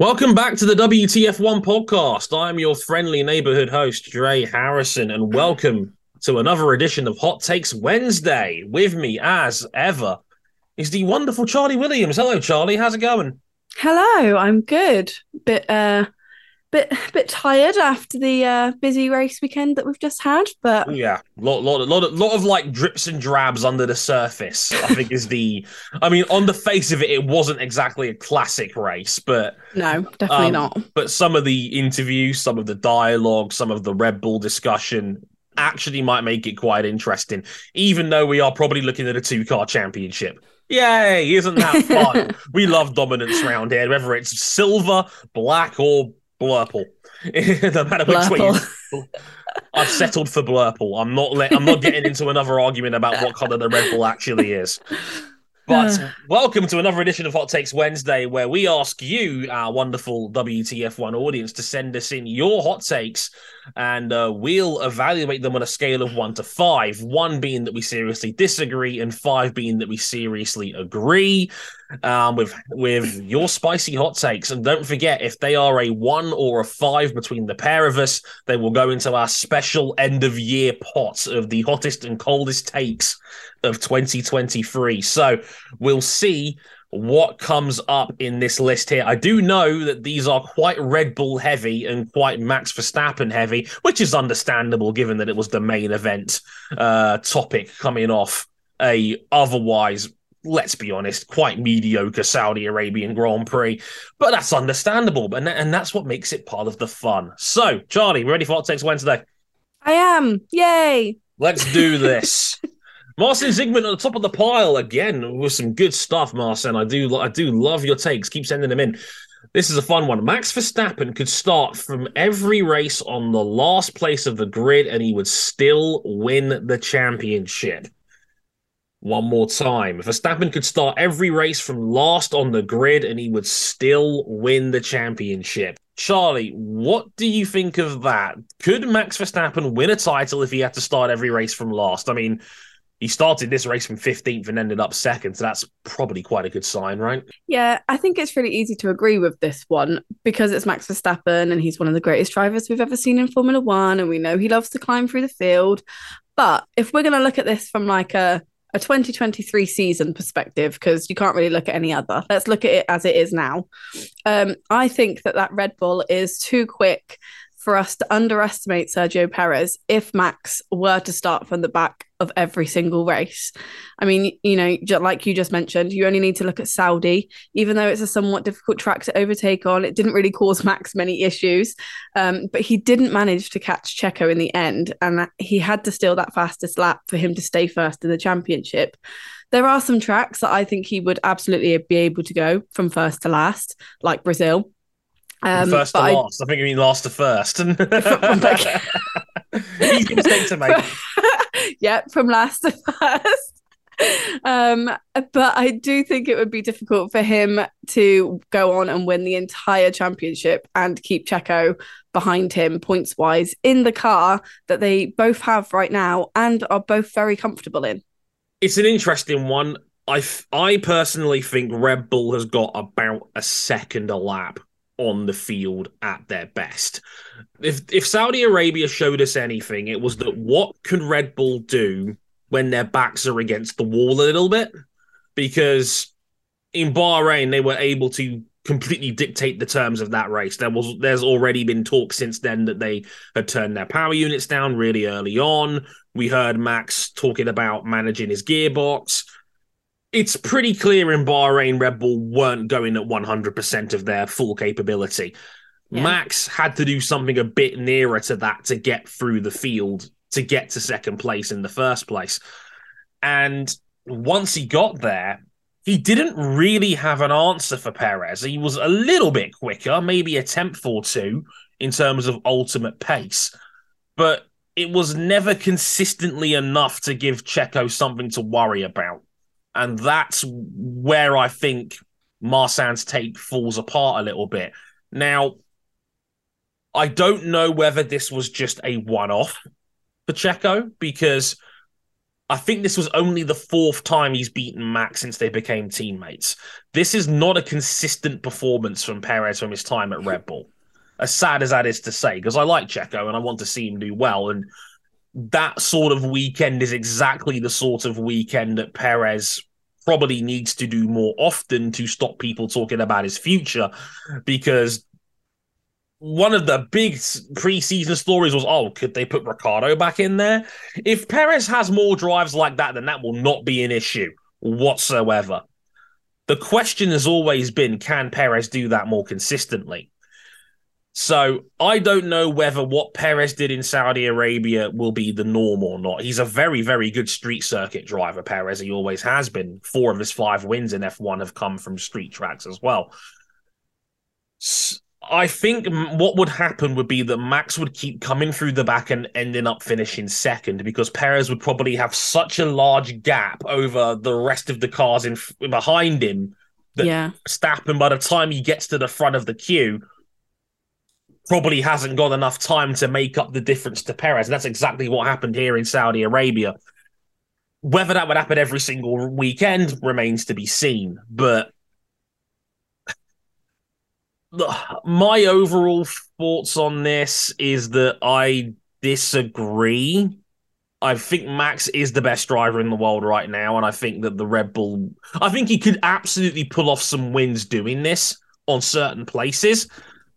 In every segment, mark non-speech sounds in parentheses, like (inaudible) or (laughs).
Welcome back to the WTF1 podcast. I'm your friendly neighborhood host, Dre Harrison, and welcome to another edition of Hot Takes Wednesday. With me, as ever, is the wonderful Charley Williams. Hello, Charley. How's it going? Hello, I'm good. Bit uh bit bit tired after the uh, busy race weekend that we've just had, but yeah, lot lot lot of, lot of like drips and drabs under the surface. I (laughs) think is the. I mean, on the face of it, it wasn't exactly a classic race, but no, definitely um, not. But some of the interviews, some of the dialogue, some of the Red Bull discussion actually might make it quite interesting, even though we are probably looking at a two car championship. Yay! Isn't that fun? (laughs) we love dominance round here, whether it's silver, black, or Blurple. (laughs) no matter which way I've settled for Blurple. I'm not. Le- I'm not getting into another argument about what color the Red Bull actually is. But (sighs) welcome to another edition of Hot Takes Wednesday, where we ask you, our wonderful WTF1 audience, to send us in your hot takes, and uh, we'll evaluate them on a scale of one to five. One being that we seriously disagree, and five being that we seriously agree um, with with your spicy hot takes. And don't forget, if they are a one or a five between the pair of us, they will go into our special end of year pot of the hottest and coldest takes of 2023. So we'll see what comes up in this list here. I do know that these are quite Red Bull heavy and quite Max Verstappen heavy, which is understandable given that it was the main event uh, topic coming off a otherwise let's be honest, quite mediocre Saudi Arabian Grand Prix. But that's understandable, and, and that's what makes it part of the fun. So, Charley, ready for Hot Takes Wednesday? I am. Yay. Let's do this. Marcin Zygmunt at the top of the pile again with some good stuff, Marcin. I do, I do love your takes. Keep sending them in. This is a fun one. Max Verstappen could start from every race on the last place of the grid, and he would still win the championship one more time. Verstappen could start every race from last on the grid and he would still win the championship. Charley, what do you think of that? Could Max Verstappen win a title if he had to start every race from last? I mean, he started this race from 15th and ended up second, so that's probably quite a good sign, right? Yeah, I think it's really easy to agree with this one because it's Max Verstappen and he's one of the greatest drivers we've ever seen in Formula One, and we know he loves to climb through the field. But if we're going to look at this from like a a 2023 season perspective because you can't really look at any other. Let's look at it as it is now. Um, I think that that Red Bull is too quick for us to underestimate Sergio Perez if Max were to start from the back of every single race. I mean, you know, like you just mentioned, you only need to look at Saudi, even though it's a somewhat difficult track to overtake on. It didn't really cause Max many issues, um, but he didn't manage to catch Checo in the end, and he had to steal that fastest lap for him to stay first in the championship. There are some tracks that I think he would absolutely be able to go from first to last, like Brazil. Um, first to I, last. I think you mean last to first. (laughs) (laughs) Easy mistake to make. (laughs) yeah, from last to first. Um, but I do think it would be difficult for him to go on and win the entire championship and keep Checo behind him points wise in the car that they both have right now and are both very comfortable in. It's an interesting one. I, I personally think Red Bull has got about a second a lap on the field at their best. If if Saudi Arabia showed us anything, it was that what can Red Bull do when their backs are against the wall a little bit? Because in Bahrain they were able to completely dictate the terms of that race. There was there's already been talk since then that they had turned their power units down really early on. We heard Max talking about managing his gearbox it's pretty clear in Bahrain Red Bull weren't going at 100% of their full capability. Yeah. Max had to do something a bit nearer to that to get through the field to get to second place in the first place. And once he got there, he didn't really have an answer for Perez. He was a little bit quicker, maybe a tenth or two in terms of ultimate pace, but it was never consistently enough to give Checo something to worry about. And that's where I think Marcin's take falls apart a little bit. Now, I don't know whether this was just a one off for because I think this was only the fourth time he's beaten Max since they became teammates. This is not a consistent performance from Perez from his time at Red Bull. As sad as that is to say, because I like Checo and I want to see him do well. And that sort of weekend is exactly the sort of weekend that Perez probably needs to do more often to stop people talking about his future because one of the big preseason stories was, oh, could they put Ricciardo back in there? If Perez has more drives like that, then that will not be an issue whatsoever. The question has always been, can Perez do that more consistently? So I don't know whether what Perez did in Saudi Arabia will be the norm or not. He's a very, very good street circuit driver, Perez. He always has been. Four of his five wins in F1 have come from street tracks as well. I think what would happen would be that Max would keep coming through the back and ending up finishing second because Perez would probably have such a large gap over the rest of the cars in behind him that yeah. Stappen, by the time he gets to the front of the queue, probably hasn't got enough time to make up the difference to Perez. And that's exactly what happened here in Saudi Arabia. Whether that would happen every single weekend remains to be seen, but (sighs) my overall thoughts on this is that I disagree. I think Max is the best driver in the world right now, and I think that the Red Bull, I think he could absolutely pull off some wins doing this on certain places,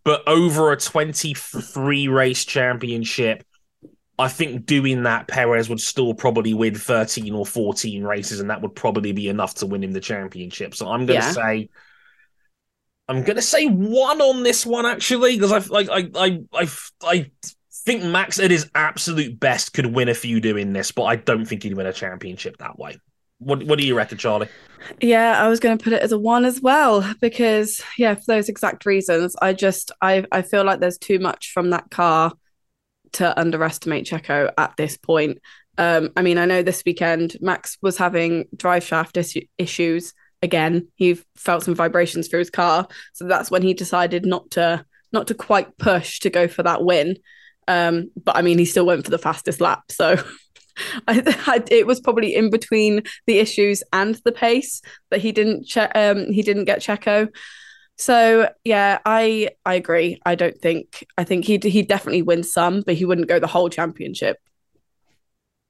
but over a 23 race championship, I think doing that, Perez would still probably win 13 or 14 races, and that would probably be enough to win him the championship. So I'm going to yeah. say I'm gonna say one on this one actually because I like I I I I think Max at his absolute best could win a few doing this, but I don't think he'd win a championship that way. What What do you reckon, Charley? Yeah, I was going to put it as a one as well because yeah, for those exact reasons, I just I I feel like there's too much from that car to underestimate Checo at this point. Um, I mean, I know this weekend Max was having drive shaft is- issues again he felt some vibrations through his car so that's when he decided not to not to quite push to go for that win um, but i mean he still went for the fastest lap so (laughs) (laughs) I, I, it was probably in between the issues and the pace that he didn't che- um, he didn't get Checo. So yeah, I I agree. I don't think I think he he definitely wins some, but he wouldn't go the whole championship.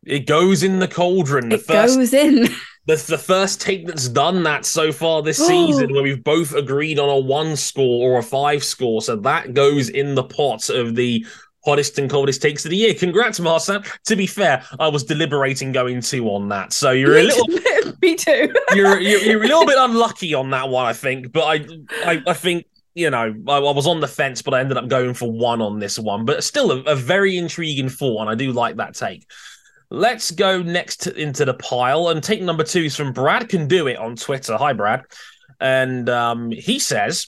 It goes in the cauldron. The it first, goes in. (laughs) That's the first take that's done that so far this (gasps) season, where we've both agreed on a one score or a five score. So that goes in the pot of the hottest and coldest takes of the year. Congrats, Marcin. To be fair, I was deliberating going two on that. So you're a little (laughs) me too. (laughs) you're, you're, you're a little bit unlucky on that one, I think. But I I, I think you know, I, I, was on the fence, but I ended up going for one on this one. But still, a, a very intriguing four, and I do like that take. Let's go next into the pile and take number two is from Brad Can Do It on Twitter. Hi, Brad. And um, he says,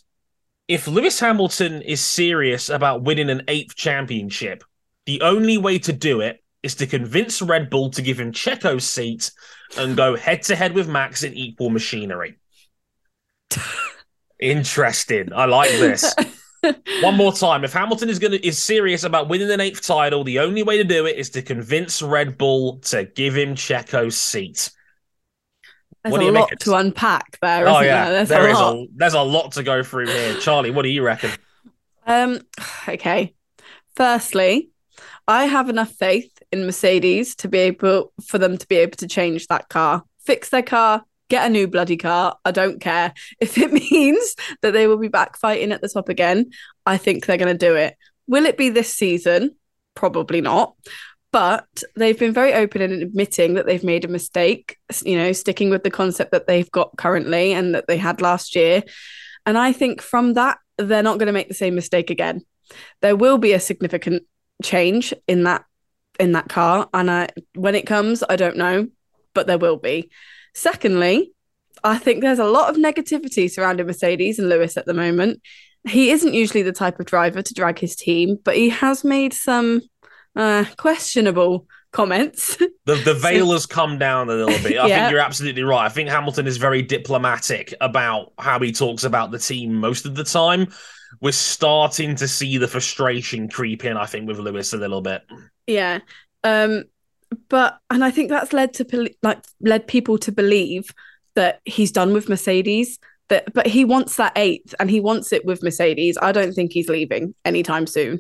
if Lewis Hamilton is serious about winning an eighth championship, the only way to do it is to convince Red Bull to give him Checo's seat and go head to head with Max in equal machinery. (laughs) Interesting. I like this. (laughs) One more time. If Hamilton is gonna is serious about winning an eighth title, the only way to do it is to convince Red Bull to give him Checo's seat. There's what do you lot make to unpack there. Oh yeah, there? There's there a is a there's a lot to go through here. (sighs) Charley, what do you reckon? Um. (sighs) Okay. Firstly, I have enough faith in Mercedes to be able for them to be able to change that car, fix their car, get a new bloody car. I don't care. (laughs) If it means that they will be back fighting at the top again, I think they're going to do it. Will it be this season? Probably not. But they've been very open in admitting that they've made a mistake, you know, sticking with the concept that they've got currently and that they had last year. And I think from that, they're not going to make the same mistake again. There will be a significant change in that in that car and I, when it comes i don't know but there will be Secondly, I think there's a lot of negativity surrounding Mercedes and Lewis at the moment. He isn't usually the type of driver to drag his team, but he has made some uh, questionable comments. The the (laughs) veil has come down a little bit. I yeah. think you're absolutely right. I think Hamilton is very diplomatic about how he talks about the team most of the time. We're starting to see the frustration creep in, I think, with Lewis a little bit. Yeah. Um, but and I think that's led to like led people to believe that he's done with Mercedes. That but he wants that eighth and he wants it with Mercedes. I don't think he's leaving anytime soon.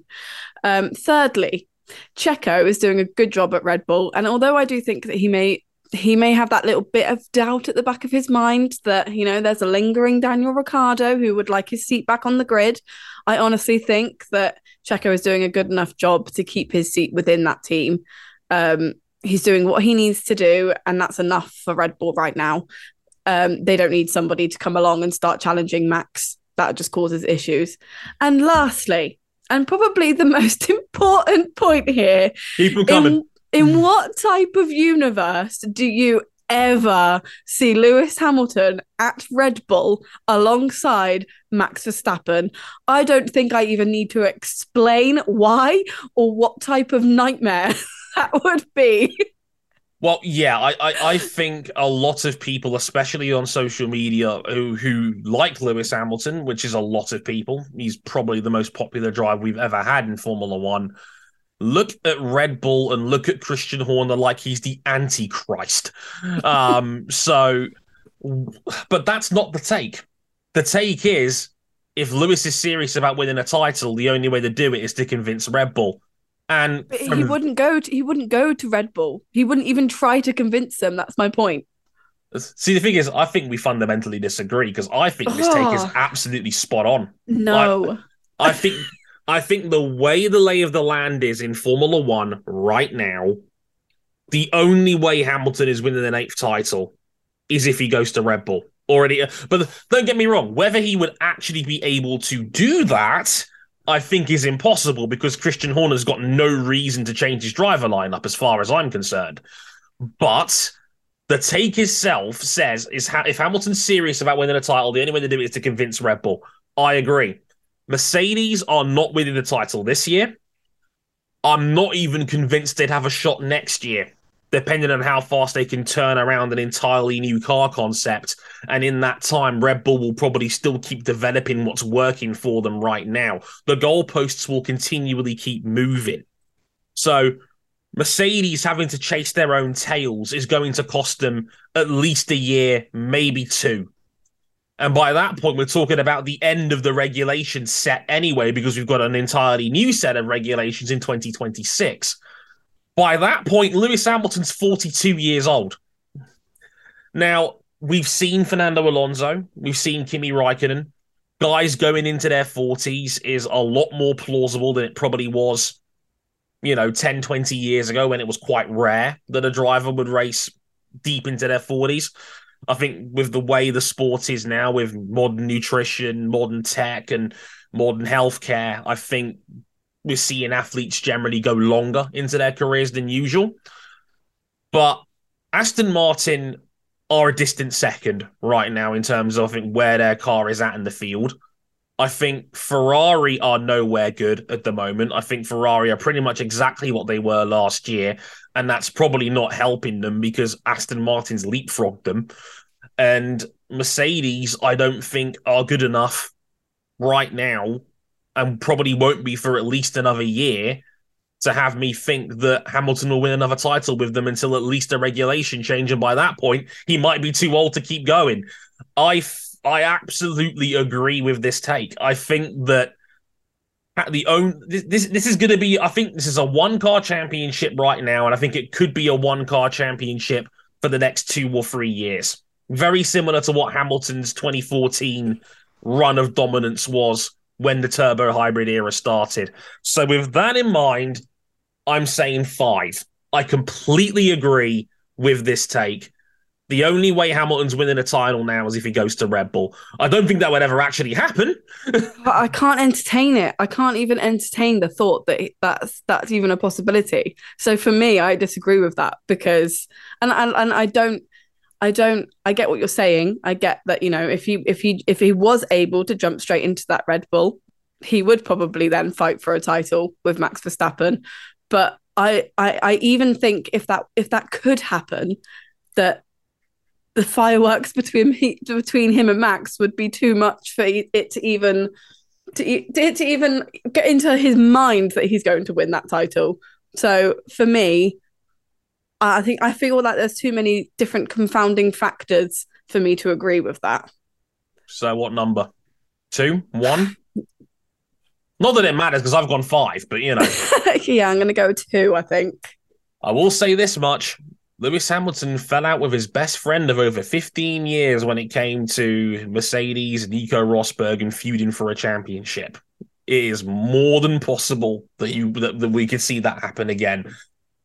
Um, thirdly, Checo is doing a good job at Red Bull, and although I do think that he may he may have that little bit of doubt at the back of his mind that you know there's a lingering Daniel Ricciardo who would like his seat back on the grid. I honestly think that Checo is doing a good enough job to keep his seat within that team. Um, he's doing what he needs to do, and that's enough for Red Bull right now. Um, they don't need somebody to come along and start challenging Max. That just causes issues. And lastly, and probably the (laughs) most important point here. Keep them coming. In, in what type of universe do you ever see Lewis Hamilton at Red Bull alongside Max Verstappen. I don't think I even need to explain why or what type of nightmare (laughs) that would be. Well, yeah, I, I, I, think a lot of people, especially on social media, who who like Lewis Hamilton, which is a lot of people, he's probably the most popular driver we've ever had in Formula One. Look at Red Bull and look at Christian Horner like he's the Antichrist. um, (laughs) so, but that's not the take. The take is if Lewis is serious about winning a title, the only way to do it is to convince Red Bull. And from... he wouldn't go to he wouldn't go to Red Bull. He wouldn't even try to convince them. That's my point. See, the thing is, I think we fundamentally disagree because I think this oh. take is ah. absolutely spot on. No, I, I think I think the way the lay of the land is in Formula One right now, the only way Hamilton is winning an eighth title is if he goes to Red Bull already. But don't get me wrong, whether he would actually be able to do that I think is impossible because Christian Horner's got no reason to change his driver lineup as far as I'm concerned. But the take itself says is ha- if Hamilton's serious about winning a title, the only way to do it is to convince Red Bull. I agree. Mercedes are not winning the title this year. I'm not even convinced they'd have a shot next year depending on how fast they can turn around an entirely new car concept. And in that time, Red Bull will probably still keep developing what's working for them right now. The goalposts will continually keep moving. So, Mercedes having to chase their own tails is going to cost them at least a year, maybe two. And by that point, we're talking about the end of the regulation set anyway, because we've got an entirely new set of regulations in 2026. By that point, Lewis Hamilton's 42 years old. Now, we've seen Fernando Alonso, we've seen Kimi Raikkonen. Guys going into their 40s is a lot more plausible than it probably was, you know, 10, 20 years ago when it was quite rare that a driver would race deep into their 40s. I think with the way the sport is now, with modern nutrition, modern tech, and modern healthcare, I think we're seeing athletes generally go longer into their careers than usual. But Aston Martin are a distant second right now in terms of I think, where their car is at in the field. I think Ferrari are nowhere good at the moment. I think Ferrari are pretty much exactly what they were last year, and that's probably not helping them because Aston Martin's leapfrogged them. And Mercedes, I don't think are good enough right now and probably won't be for at least another year to have me think that Hamilton will win another title with them until at least a regulation change. And by that point, he might be too old to keep going. I, I absolutely agree with this take. I think that at the own this this, this is going to be I think this is a one car championship right now and I think it could be a one car championship for the next 2 or 3 years. Very similar to what Hamilton's 2014 run of dominance was when the turbo hybrid era started. So, with that in mind, I'm saying five. I completely agree with this take. The only way Hamilton's winning a title now is if he goes to Red Bull. I don't think that would ever actually happen. I can't entertain it. I can't even entertain the thought that that's that's even a possibility. So for me, I disagree with that because, and and, and I don't. I don't I get what you're saying. I get that, you know, if he if he if he was able to jump straight into that Red Bull, he would probably then fight for a title with Max Verstappen. But I I, I even think if that if that could happen, that the fireworks between between him and Max would be too much for it to even to, to even get into his mind that he's going to win that title. So for me, I think I feel like there's too many different confounding factors for me to agree with that. So what number? Two? One? Not that it matters because I've gone five, but you know. (laughs) yeah, I'm going to go two, I think. I will say this much. Lewis Hamilton fell out with his best friend of over 15 years when it came to Mercedes, Nico Rosberg, and feuding for a championship. It is more than possible that you that, that we could see that happen again.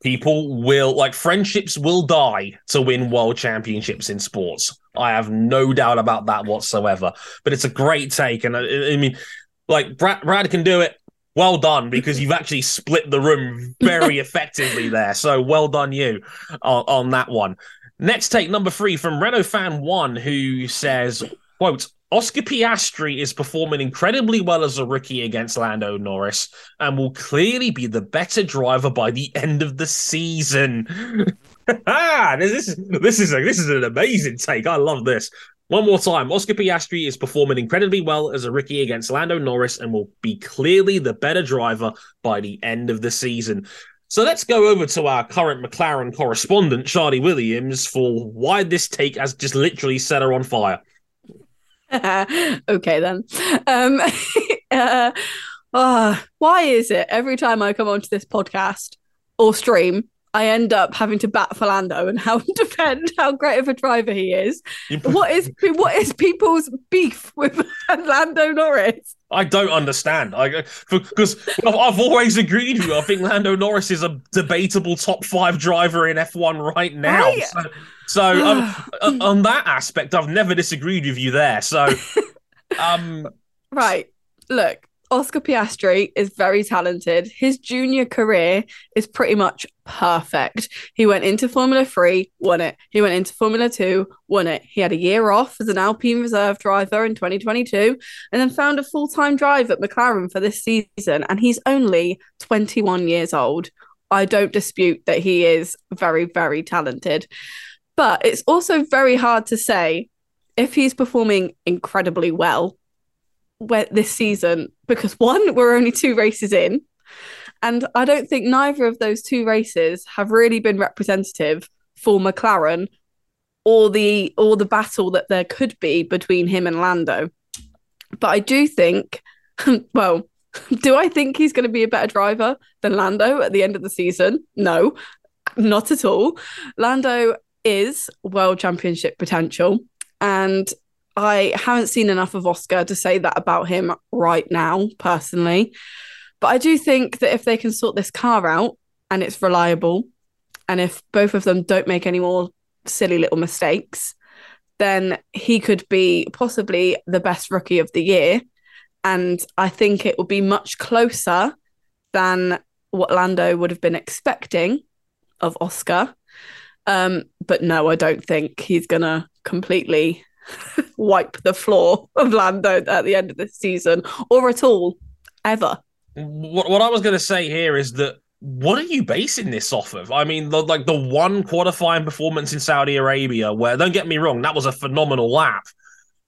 People will like friendships will die to win world championships in sports. I have no doubt about that whatsoever. But it's a great take, and I, I mean, like Brad, Brad can do it well done because you've actually split the room very (laughs) effectively there. So well done you on, on, that one. Next take number three from Renault fan one who says, "quote Oscar Piastri is performing incredibly well as a rookie against Lando Norris and will clearly be the better driver by the end of the season." (laughs) ah, this is this is a, this is an amazing take. I love this. One more time, Oscar Piastri is performing incredibly well as a rookie against Lando Norris and will be clearly the better driver by the end of the season. So let's go over to our current McLaren correspondent, Charley Williams, for why this take has just literally set her on fire. (laughs) okay, then. Um, (laughs) uh, uh, why is it every time I come onto this podcast or stream, I end up having to bat for Lando and how (laughs) defend how great of a driver he is. what is what is people's beef with Lando Norris? I don't understand. I because I've always agreed with you. I think Lando Norris is a debatable top five driver in F1 right now. Right? So, so um, (sighs) on that aspect, I've never disagreed with you there. So, (laughs) um, right. Look, Oscar Piastri is very talented. His junior career is pretty much perfect. He went into Formula 3, won it. He went into Formula 2, won it. He had a year off as an Alpine reserve driver in 2022 and then found a full time drive at McLaren for this season. And he's only 21 years old. I don't dispute that he is very, very talented. But it's also very hard to say if he's performing incredibly well this season because one, we're only two races in, and I don't think neither of those two races have really been representative for McLaren or the or the battle that there could be between him and Lando. But I do think, (laughs) well, (laughs) do I think he's going to be a better driver than Lando at the end of the season? No, not at all. Lando is world championship potential. And I haven't seen enough of Oscar to say that about him right now, personally. But I do think that if they can sort this car out and it's reliable, and if both of them don't make any more silly little mistakes, then he could be possibly the best rookie of the year. And I think it will be much closer than what Lando would have been expecting of Oscar. Um, but no, I don't think he's going to completely wipe the floor of Lando at the end of this season or at all, ever. What, what I was going to say here is that what are you basing this off of? I mean, the, like the one qualifying performance in Saudi Arabia, where don't get me wrong, that was a phenomenal lap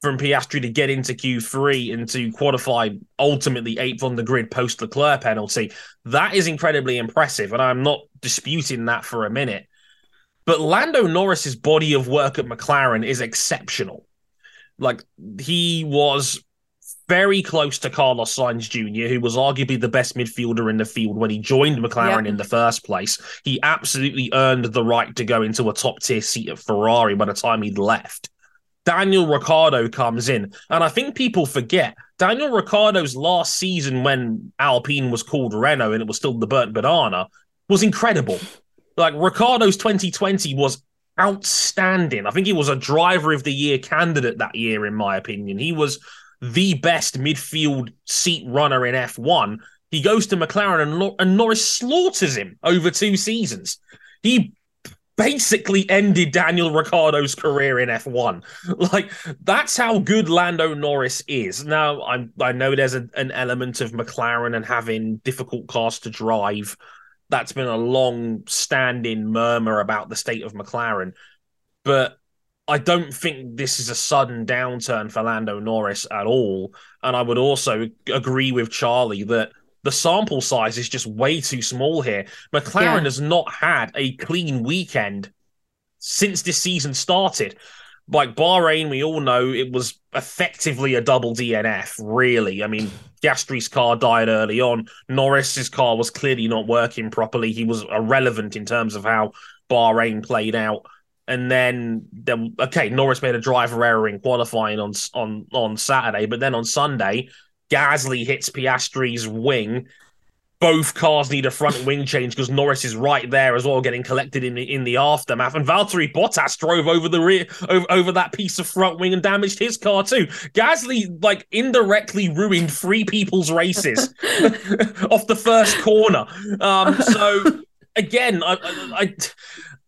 from Piastri to get into Q3 and to qualify ultimately eighth on the grid post Leclerc penalty. That is incredibly impressive, and I'm not disputing that for a minute. But Lando Norris's body of work at McLaren is exceptional. Like he was very close to Carlos Sainz Jr., who was arguably the best midfielder in the field when he joined McLaren in the first place. He absolutely earned the right to go into a top tier seat at Ferrari by the time he'd left. Daniel Ricciardo comes in, and I think people forget Daniel Ricciardo's last season when Alpine was called Renault and it was still the burnt banana was incredible. Like Ricciardo's 2020 was outstanding. I think he was a driver of the year candidate that year, in my opinion. He was the best midfield seat runner in F1. He goes to McLaren and, and Norris slaughters him over two seasons. He basically ended Daniel Ricciardo's career in F1. (laughs) Like that's how good Lando Norris is. Now I I know there's a, an element of McLaren and having difficult cars to drive. That's been a long standing murmur about the state of McLaren. But I don't think this is a sudden downturn for Lando Norris at all. And I would also agree with Charley that the sample size is just way too small here. McLaren yeah. has not had a clean weekend since this season started. Like Bahrain, we all know it was effectively a double DNF, really. I mean, Piastri's car died early on. Norris's car was clearly not working properly. He was irrelevant in terms of how Bahrain played out and then then okay, Norris made a driver error in qualifying on on on Saturday, but then on Sunday, Gasly hits Piastri's wing. Both cars need a front wing change because Norris is right there as well, getting collected in the in the aftermath. And Valtteri Bottas drove over the rear over, over that piece of front wing and damaged his car too. Gasly like indirectly ruined three people's races (laughs) off the first corner. Um, so (laughs) again, I, I, I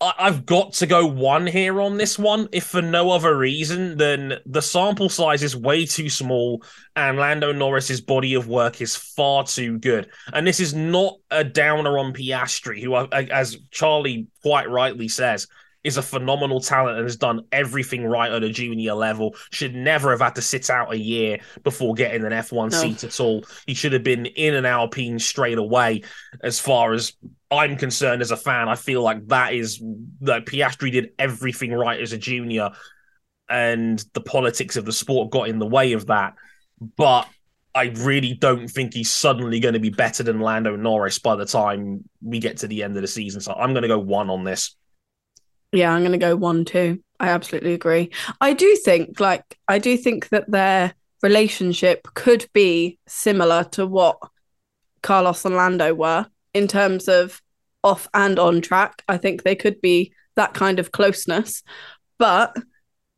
I've got to go one here on this one, if for no other reason than the sample size is way too small and Lando Norris's body of work is far too good. And this is not a downer on Piastri, who, as Charley quite rightly says, is a phenomenal talent and has done everything right at a junior level. Should never have had to sit out a year before getting an F1 no. seat at all. He should have been in an Alpine straight away. As far as I'm concerned as a fan, I feel like that is that Piastri did everything right as a junior, and the politics of the sport got in the way of that. But I really don't think he's suddenly going to be better than Lando Norris by the time we get to the end of the season. So I'm going to go one on this. Yeah, I'm going to go one too. I absolutely agree. I do think, like, I do think that their relationship could be similar to what Carlos and Lando were in terms of off and on track. I think they could be that kind of closeness. But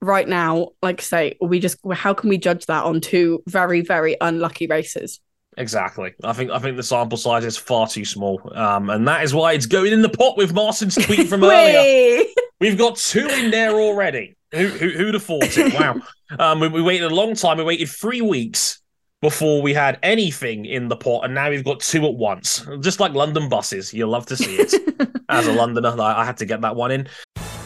right now, like I say, we just, how can we judge that on two very, very unlucky races? Exactly. I think I think the sample size is far too small, um, and that is why it's going in the pot with Martin's tweet from (laughs) earlier. We've got two in there already. Who, who who'd have thought it? Wow. (laughs) Um, we, we waited a long time. We waited three weeks before we had anything in the pot, and now we've got two at once. Just like London buses, you'll love to see it. (laughs) As a Londoner, I had to get that one in.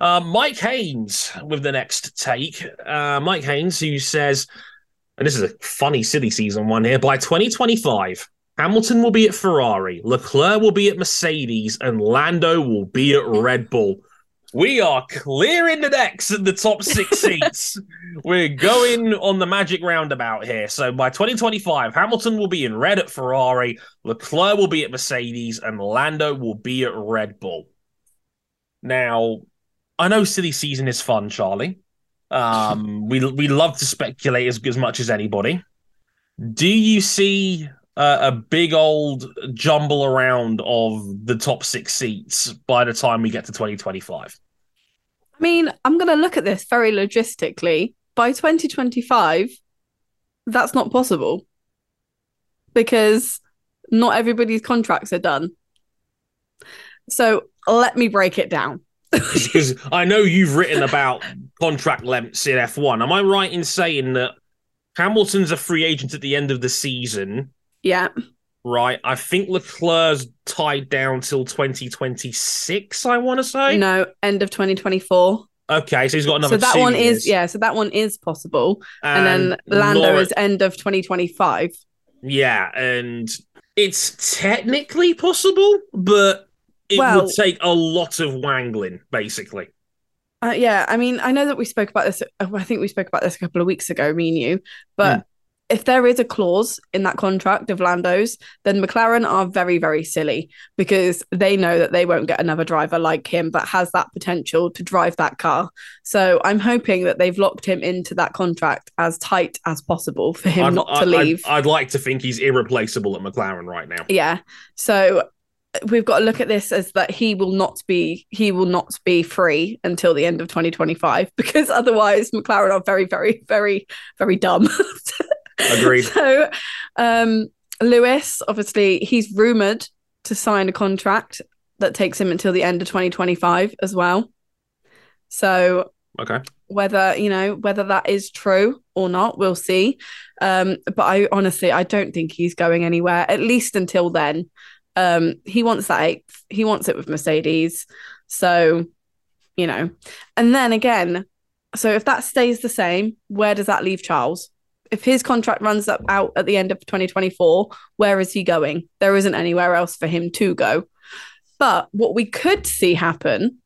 Uh, Mike Haynes with the next take. Uh, Mike Haynes, who says, and this is a funny, silly season one here, by 2025, Hamilton will be at Ferrari, Leclerc will be at Mercedes, and Lando will be at Red Bull. We are clearing the decks in the top six (laughs) seats. We're going on the magic roundabout here. So by 2025, Hamilton will be in red at Ferrari, Leclerc will be at Mercedes, and Lando will be at Red Bull. Now, I know silly season is fun, Charley. Um, we we love to speculate as, as much as anybody. Do you see uh, a big old jumble around of the top six seats by the time we get to 2025? I mean, I'm going to look at this very logistically. By 2025, that's not possible because not everybody's contracts are done. So let me break it down because I know you've written about contract lengths in F1. Am I right in saying that Hamilton's a free agent at the end of the season? Yeah. Right. I think Leclerc's tied down till 2026, I want to say. No, end of 2024. Okay, so he's got another so that one years. is yeah, so that one is possible. And, then Lando Laura- is end of 2025. Yeah, and it's technically possible, but it Well- would take a lot of wangling, basically. Uh, yeah, I mean, I know that we spoke about this. uh, I think we spoke about this a couple of weeks ago, me and you. But Hmm. if there is a clause in that contract of Lando's, then McLaren are very, very silly because they know that they won't get another driver like him that has that potential to drive that car. So I'm hoping that they've locked him into that contract as tight as possible for him I'd, not to I'd- leave. I'd, I'd like to think he's irreplaceable at McLaren right now. yeah. So we've got to look at this as that he will not be he will not be free until the end of 2025 (laughs) because otherwise McLaren are very very very very dumb. (laughs) Agreed. so um Lewis obviously he's rumored to sign a contract that takes him until the end of 2025 as well. So Okay. whether you know whether that is true or not we'll see um but i honestly i don't think he's going anywhere at least until then um he wants that eighth he wants it with mercedes. So you know. And then again so if that stays the same where does that leave charles? If his contract runs up out at the end of 2024 where is he going? There isn't anywhere else for him to go. But what we could see happen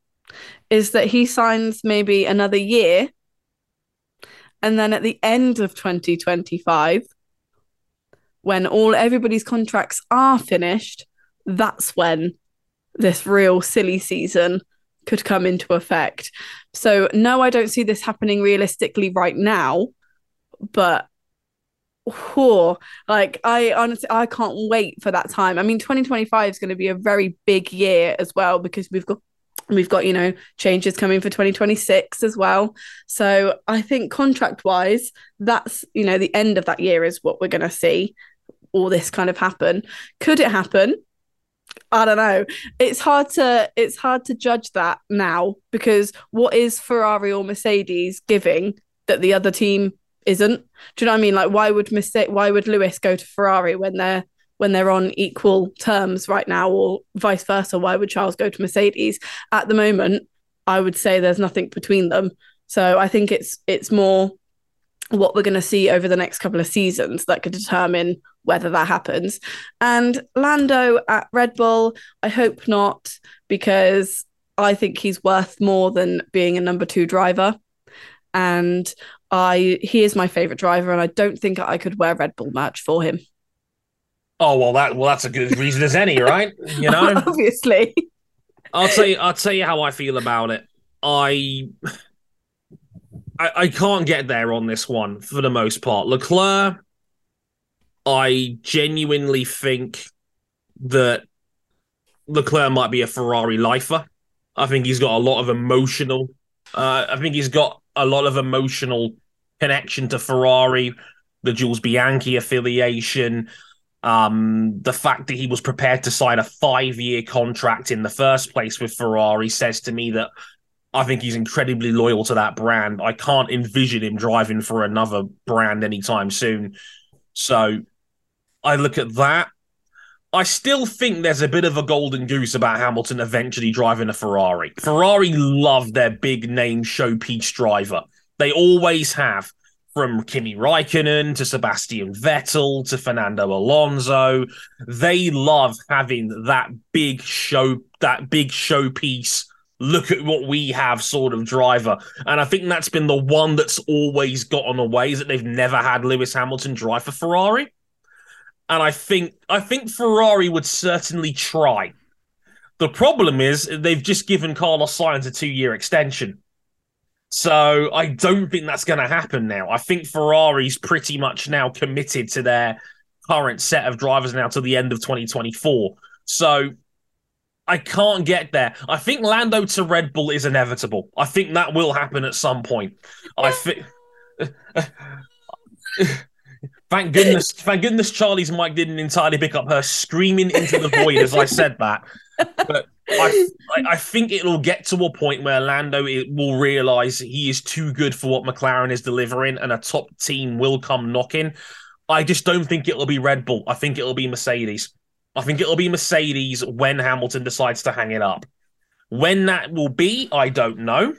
is that he signs maybe another year and then at the end of 2025 when all everybody's contracts are finished that's when this real silly season could come into effect so no i don't see this happening realistically right now but whew, like i honestly i can't wait for that time i mean 2025 is going to be a very big year as well because we've got We've got, you know, changes coming for 2026 as well. So I think contract wise, that's, you know, the end of that year is what we're going to see all this kind of happen. Could it happen? I don't know. It's hard to it's hard to judge that now because what is Ferrari or Mercedes giving that the other team isn't? Do you know what I mean? Like why would Mercedes, why would Lewis go to Ferrari when they're when they're on equal terms right now, or vice versa. Why would Charles go to Mercedes? At the moment, I would say there's nothing between them. So I think it's it's more what we're going to see over the next couple of seasons that could determine whether that happens. And Lando at Red Bull, I hope not, because I think he's worth more than being a number two driver. And I he is my favorite driver, and I don't think I could wear Red Bull merch for him. Oh well, that well that's a good reason as any, right? You know, (laughs) obviously. I'll tell you. I'll tell you how I feel about it. I, I, I can't get there on this one for the most part. Leclerc, I genuinely think that Leclerc might be a Ferrari lifer. I think he's got a lot of emotional. Uh, I think he's got a lot of emotional connection to Ferrari, the Jules Bianchi affiliation. Um, the fact that he was prepared to sign a five year contract in the first place with Ferrari says to me that I think he's incredibly loyal to that brand. I can't envision him driving for another brand anytime soon. So I look at that. I still think there's a bit of a golden goose about Hamilton eventually driving a Ferrari. Ferrari love their big name showpiece driver. They always have from Kimi Raikkonen to Sebastian Vettel to Fernando Alonso. They love having that big show, that big showpiece. Look at what we have, sort of driver. And I think that's been the one that's always gotten away is that they've never had Lewis Hamilton drive for Ferrari. And I think I think Ferrari would certainly try. The problem is they've just given Carlos Sainz a two-year extension. So I don't think that's going to happen now. I think Ferrari's pretty much now committed to their current set of drivers now to the end of 2024. So I can't get there. I think Lando to Red Bull is inevitable. I think that will happen at some point. I think. (laughs) thank goodness, thank goodness Charley's mic didn't entirely pick up her screaming into the void as I said that. But I, I, think it'll get to a point where Lando will realize he is too good for what McLaren is delivering, and a top team will come knocking. I just don't think it'll be Red Bull. I think it'll be Mercedes. I think it'll be Mercedes when Hamilton decides to hang it up. When that will be, I don't know.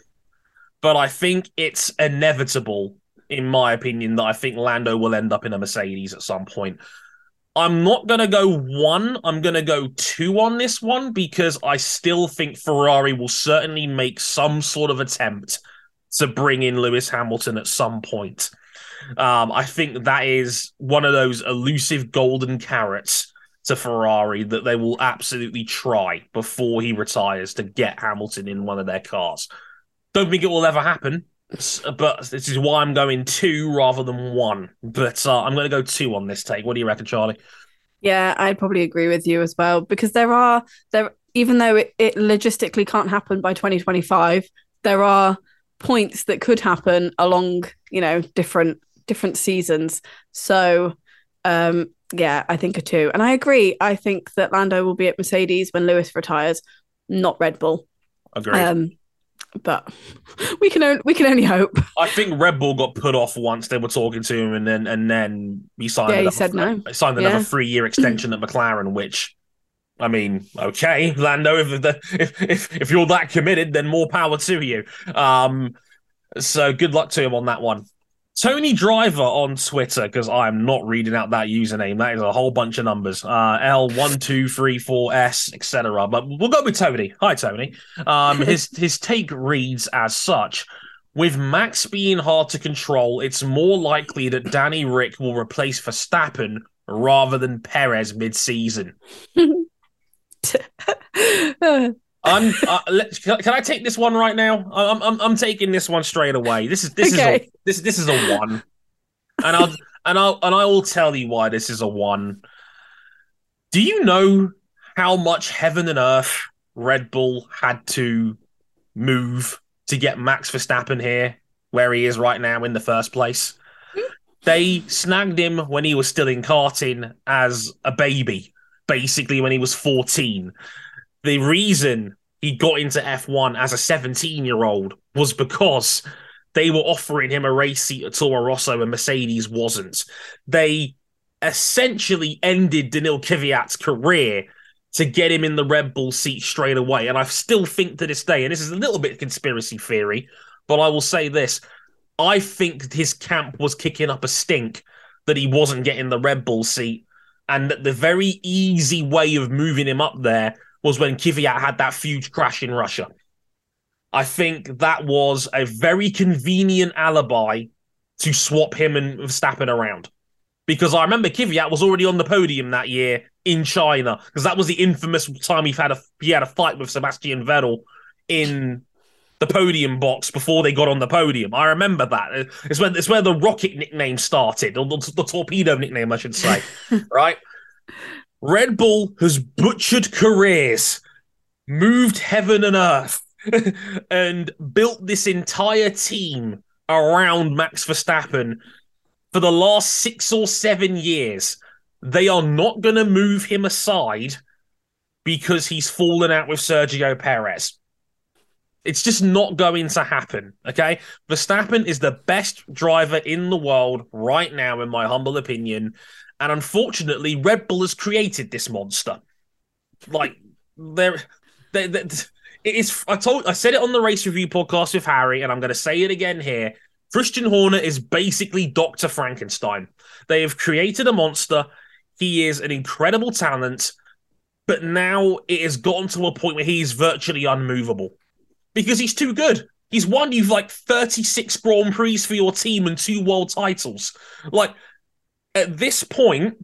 But I think it's inevitable, in my opinion, that I think Lando will end up in a Mercedes at some point. I'm not going to go one. I'm going to go two on this one because I still think Ferrari will certainly make some sort of attempt to bring in Lewis Hamilton at some point. Um, I think that is one of those elusive golden carrots to Ferrari that they will absolutely try before he retires to get Hamilton in one of their cars. Don't think it will ever happen, but this is why I'm going two rather than one. But uh, I'm going to go two on this take. What do you reckon, Charley? Yeah, I'd probably agree with you as well because there are there even though it, it logistically can't happen by 2025, there are points that could happen along you know different different seasons. So um yeah, I think a two. And I agree. I think that Lando will be at Mercedes when Lewis retires, not Red Bull. Agreed. Um, but we can only we can only hope. I think Red Bull got put off once they were talking to him, and then and then he signed. Yeah, he said no. Signed another Yeah. three year extension at McLaren, which. I mean, okay, Lando. If the, if if if you're that committed, then more power to you. Um, so good luck to him on that one. Tony Driver on Twitter, because I'm not reading out that username. That is a whole bunch of numbers. Uh, L one two three four S etc. But we'll go with Tony. Hi, Tony. Um, (laughs) his his take reads as such. With Max being hard to control, it's more likely that Danny Rick will replace Verstappen rather than Perez mid-season. (laughs) (laughs) I'm. Uh, let, can, can I take this one right now? I'm, I'm. I'm taking this one straight away. This is. This is. A, this. This is a one. And I'll. And I'll. And I will tell you why this is a one. Do you know how much heaven and earth Red Bull had to move to get Max Verstappen here, where he is right now in the first place? They snagged him when he was still in karting as a baby, basically when he was 14 the reason he got into F1 as a 17 year old was because they were offering him a race seat at Toro Rosso and Mercedes wasn't. They essentially ended Daniil Kvyat's career to get him in the Red Bull seat straight away. And I still think to this day, and this is a little bit conspiracy theory, but I will say this I think his camp was kicking up a stink that he wasn't getting the Red Bull seat. And that the very easy way of moving him up there was when Kvyat had that huge crash in Russia. I think that was a very convenient alibi to swap him and Verstappen around. Because I remember Kvyat was already on the podium that year in China, because that was the infamous time he had a he had a fight with Sebastian Vettel in the podium box before they got on the podium. I remember that. It's when it's where the rocket nickname started, or the, the torpedo nickname, I should say. (laughs) right? Red Bull has butchered careers, moved heaven and earth, (laughs) and built this entire team around Max Verstappen for the last six or seven years. They are not going to move him aside because he's fallen out with Sergio Perez. It's just not going to happen. Okay. Verstappen is the best driver in the world right now, in my humble opinion. And unfortunately, Red Bull has created this monster. Like, there, it is. I told, I said it on the race review podcast with Harry, and I'm going to say it again here. Christian Horner is basically Dr. Frankenstein. They have created a monster. He is an incredible talent, but now it has gotten to a point where he's virtually unmovable because he's too good. He's won you like 36 Grand Prix for your team and two world titles. Like, at this point,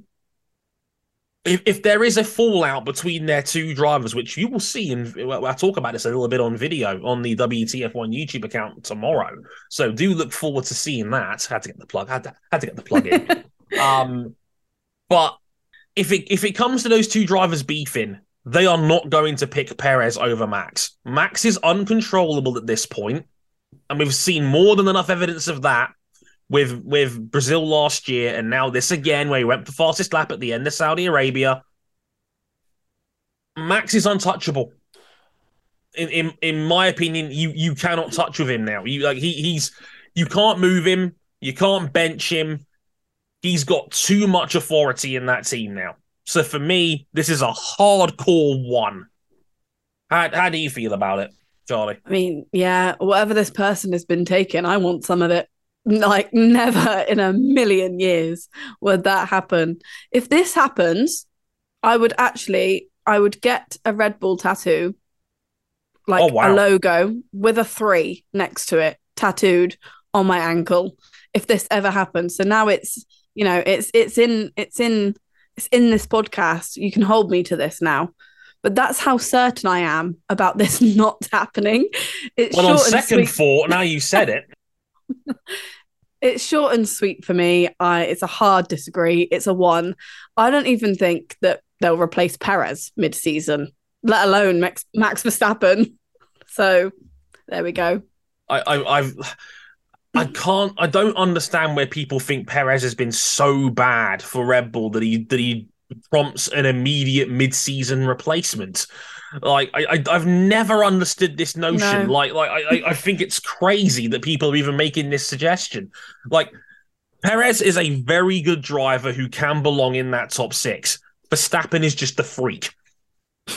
if, if there is a fallout between their two drivers, which you will see, and I'll talk about this a little bit on video on the WTF1 YouTube account tomorrow. So do look forward to seeing that. Had to get the plug. Had to, had to get the plug in. (laughs) um, but if it if it comes to those two drivers beefing, they are not going to pick Perez over Max. Max is uncontrollable at this point, and we've seen more than enough evidence of that with with Brazil last year, and now this again, where he went the fastest lap at the end of Saudi Arabia. Max is untouchable. In in in my opinion, you you cannot touch with him now. You like he he's you can't move him, you can't bench him. He's got too much authority in that team now. So for me, this is a hardcore one. How, how do you feel about it, Charley? I mean, yeah, whatever this person has been taking, I want some of it. Like, never in a million years would that happen. If this happens, I would actually, I would get a Red Bull tattoo, like Oh, wow. a logo with a three next to it, tattooed on my ankle. If this ever happens, so now it's, you know, it's it's in it's in it's in this podcast. You can hold me to this now. But that's how certain I am about this (laughs) not happening. It's Well, on second thought, now you said it. (laughs) It's short and sweet for me. I it's a hard disagree. It's a one. I don't even think that they'll replace Perez mid-season, let alone Max, Max Verstappen. (laughs) So there we go. I, I, I've, I can't, I don't understand where people think Perez has been so bad for Red Bull that he that he prompts an immediate mid-season replacement. Like I, I I've never understood this notion. No. Like like I, I- think it's crazy that people are even making this suggestion. Like Perez is a very good driver who can belong in that top six. Verstappen is just a freak.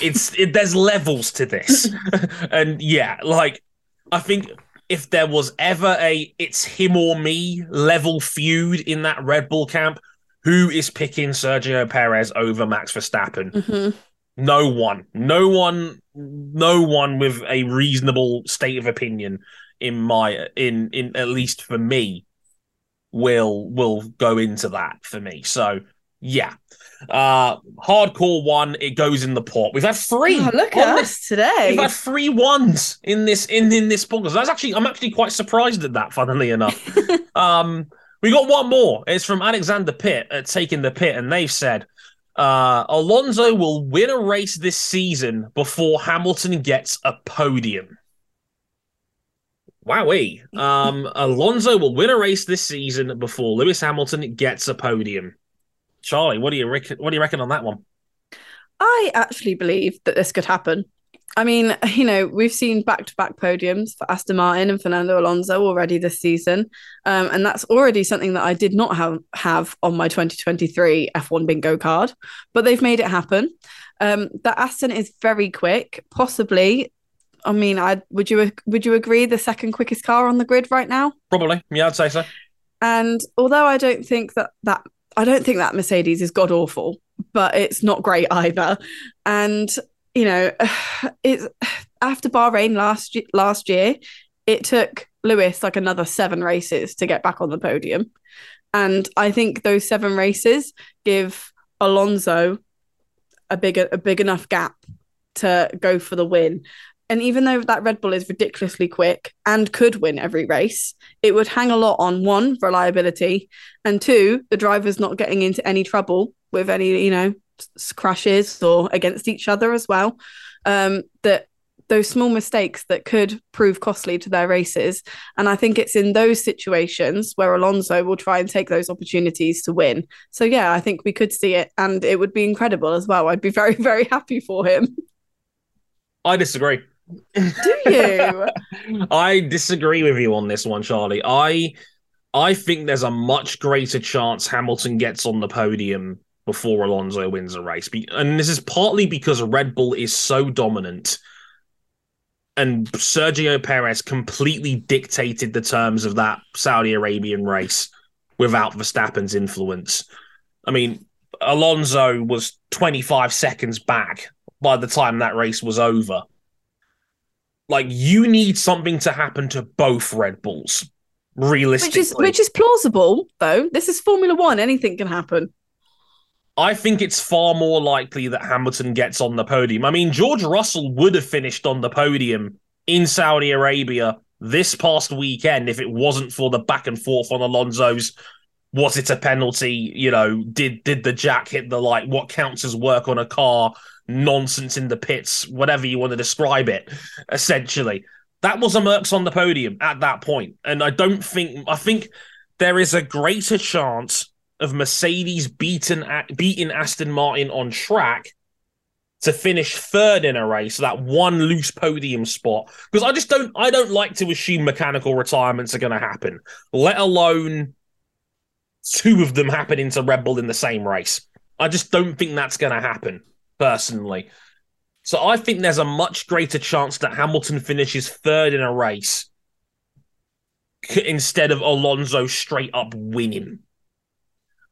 It's it, there's levels to this, (laughs) and yeah, like I think if there was ever a it's him or me level feud in that Red Bull camp, who is picking Sergio Perez over Max Verstappen? Mhm. No one, no one, no one with a reasonable state of opinion in my in in at least for me will will go into that for me. So yeah. Uh hardcore one, it goes in the pot. We've had three. Oh, look at this- us today. We've had three ones in this in in this podcast. That's actually I'm actually quite surprised at that. Funnily enough, (laughs) um, we got one more. It's from Alexander Pitt at Taking the Pit, and they've said uh, Alonso will win a race this season before Hamilton gets a podium. Wowee! Um, (laughs) Alonso will win a race this season before Lewis Hamilton gets a podium. Charley, what do you reckon? What do you reckon on that one? I actually believe that this could happen. I mean, (laughs) you know, we've seen back to back podiums for Aston Martin and Fernando Alonso already this season. Um, and that's already something that I did not have, have on my 2023 F1 bingo card, but they've made it happen. Um, that Aston is very quick, possibly. I mean, I would you would you agree the second quickest car on the grid right now? Probably, yeah, I'd say so. And although I don't think that that I don't think that Mercedes is god awful, but it's not great either. And you know, (sighs) it's (sighs) after Bahrain last last year, it took Lewis like another seven races to get back on the podium. And I think those seven races give Alonso a big a big enough gap to go for the win. And even though that Red Bull is ridiculously quick and could win every race, it would hang a lot on one, reliability, and two, the drivers not getting into any trouble with any, you know, crashes or against each other as well. Um, that those small mistakes that could prove costly to their races. And I think it's in those situations where Alonso will try and take those opportunities to win. So yeah, I think we could see it and it would be incredible as well. I'd be very, (laughs) very happy for him. I disagree. Do you? (laughs) I disagree with you on this one, Charley. I I think there's a much greater chance Hamilton gets on the podium before Alonso wins a race. And this is partly because Red Bull is so dominant and Sergio Perez completely dictated the terms of that Saudi Arabian race without Verstappen's influence. I mean, Alonso was 25 seconds back by the time that race was over like you need something to happen to both Red Bulls, which realistically. is which is plausible though. This is Formula One. Anything can happen. I think it's far more likely that Hamilton gets on the podium. I mean, George Russell would have finished on the podium in Saudi Arabia this past weekend if it wasn't for the back and forth on Alonso's. Was it a penalty? You know, did did the jack hit the like what counts as work on a car? Nonsense in the pits, whatever you want to describe it. Essentially, that was a Mercs on the podium at that point, and I don't think I think there is a greater chance of Mercedes beaten beating Aston Martin on track to finish third in a race, that one loose podium spot. Because I just don't I don't like to assume mechanical retirements are going to happen, let alone two of them happening to Red Bull in the same race. I just don't think that's going to happen, personally. So I think there's a much greater chance that Hamilton finishes third in a race instead of Alonso straight up winning.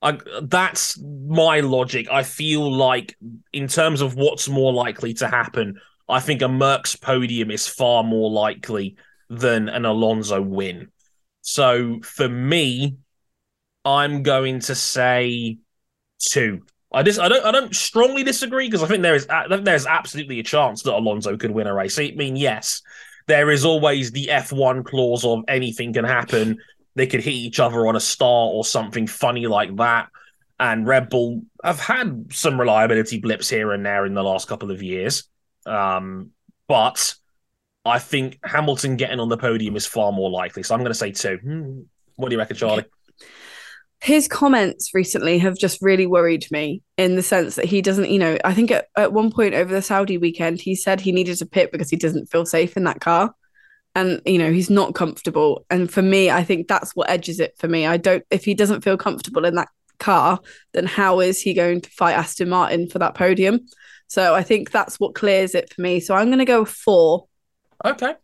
I, that's my logic. I feel like, in terms of what's more likely to happen, I think a Mercs podium is far more likely than an Alonso win. So for me, I'm going to say two. I just I don't I don't strongly disagree because I think there is there's absolutely a chance that Alonso could win a race. I mean, yes, there is always the F1 clause of anything can happen. They could hit each other on a star or something funny like that. And Red Bull have had some reliability blips here and there in the last couple of years. Um, but I think Hamilton getting on the podium is far more likely. So I'm going to say two. Hmm. What do you reckon, Charley? his comments recently have just really worried me in the sense that he doesn't, you know, I think at, at one point over the Saudi weekend, he said he needed to pit because he doesn't feel safe in that car. And, you know, he's not comfortable. And for me, I think that's what edges it for me. I don't, if he doesn't feel comfortable in that car, then how is he going to fight Aston Martin for that podium? So I think that's what clears it for me. So I'm going to go four. Okay.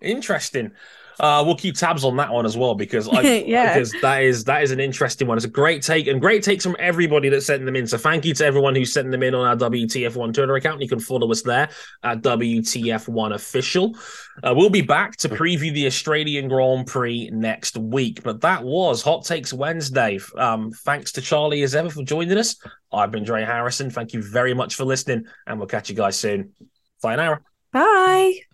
Interesting. Uh, we'll keep tabs on that one as well because I, (laughs) yeah. because that is that is an interesting one. It's a great take and great takes from everybody that sent them in. So thank you to everyone who sent them in on our WTF1 Twitter account. You can follow us there at WTF1 Official. Uh, we'll be back to preview the Australian Grand Prix next week. But that was Hot Takes Wednesday. Um, thanks to Charley as ever for joining us. I've been Dre Harrison. Thank you very much for listening, and we'll catch you guys soon. Bye, Sayonara. Bye.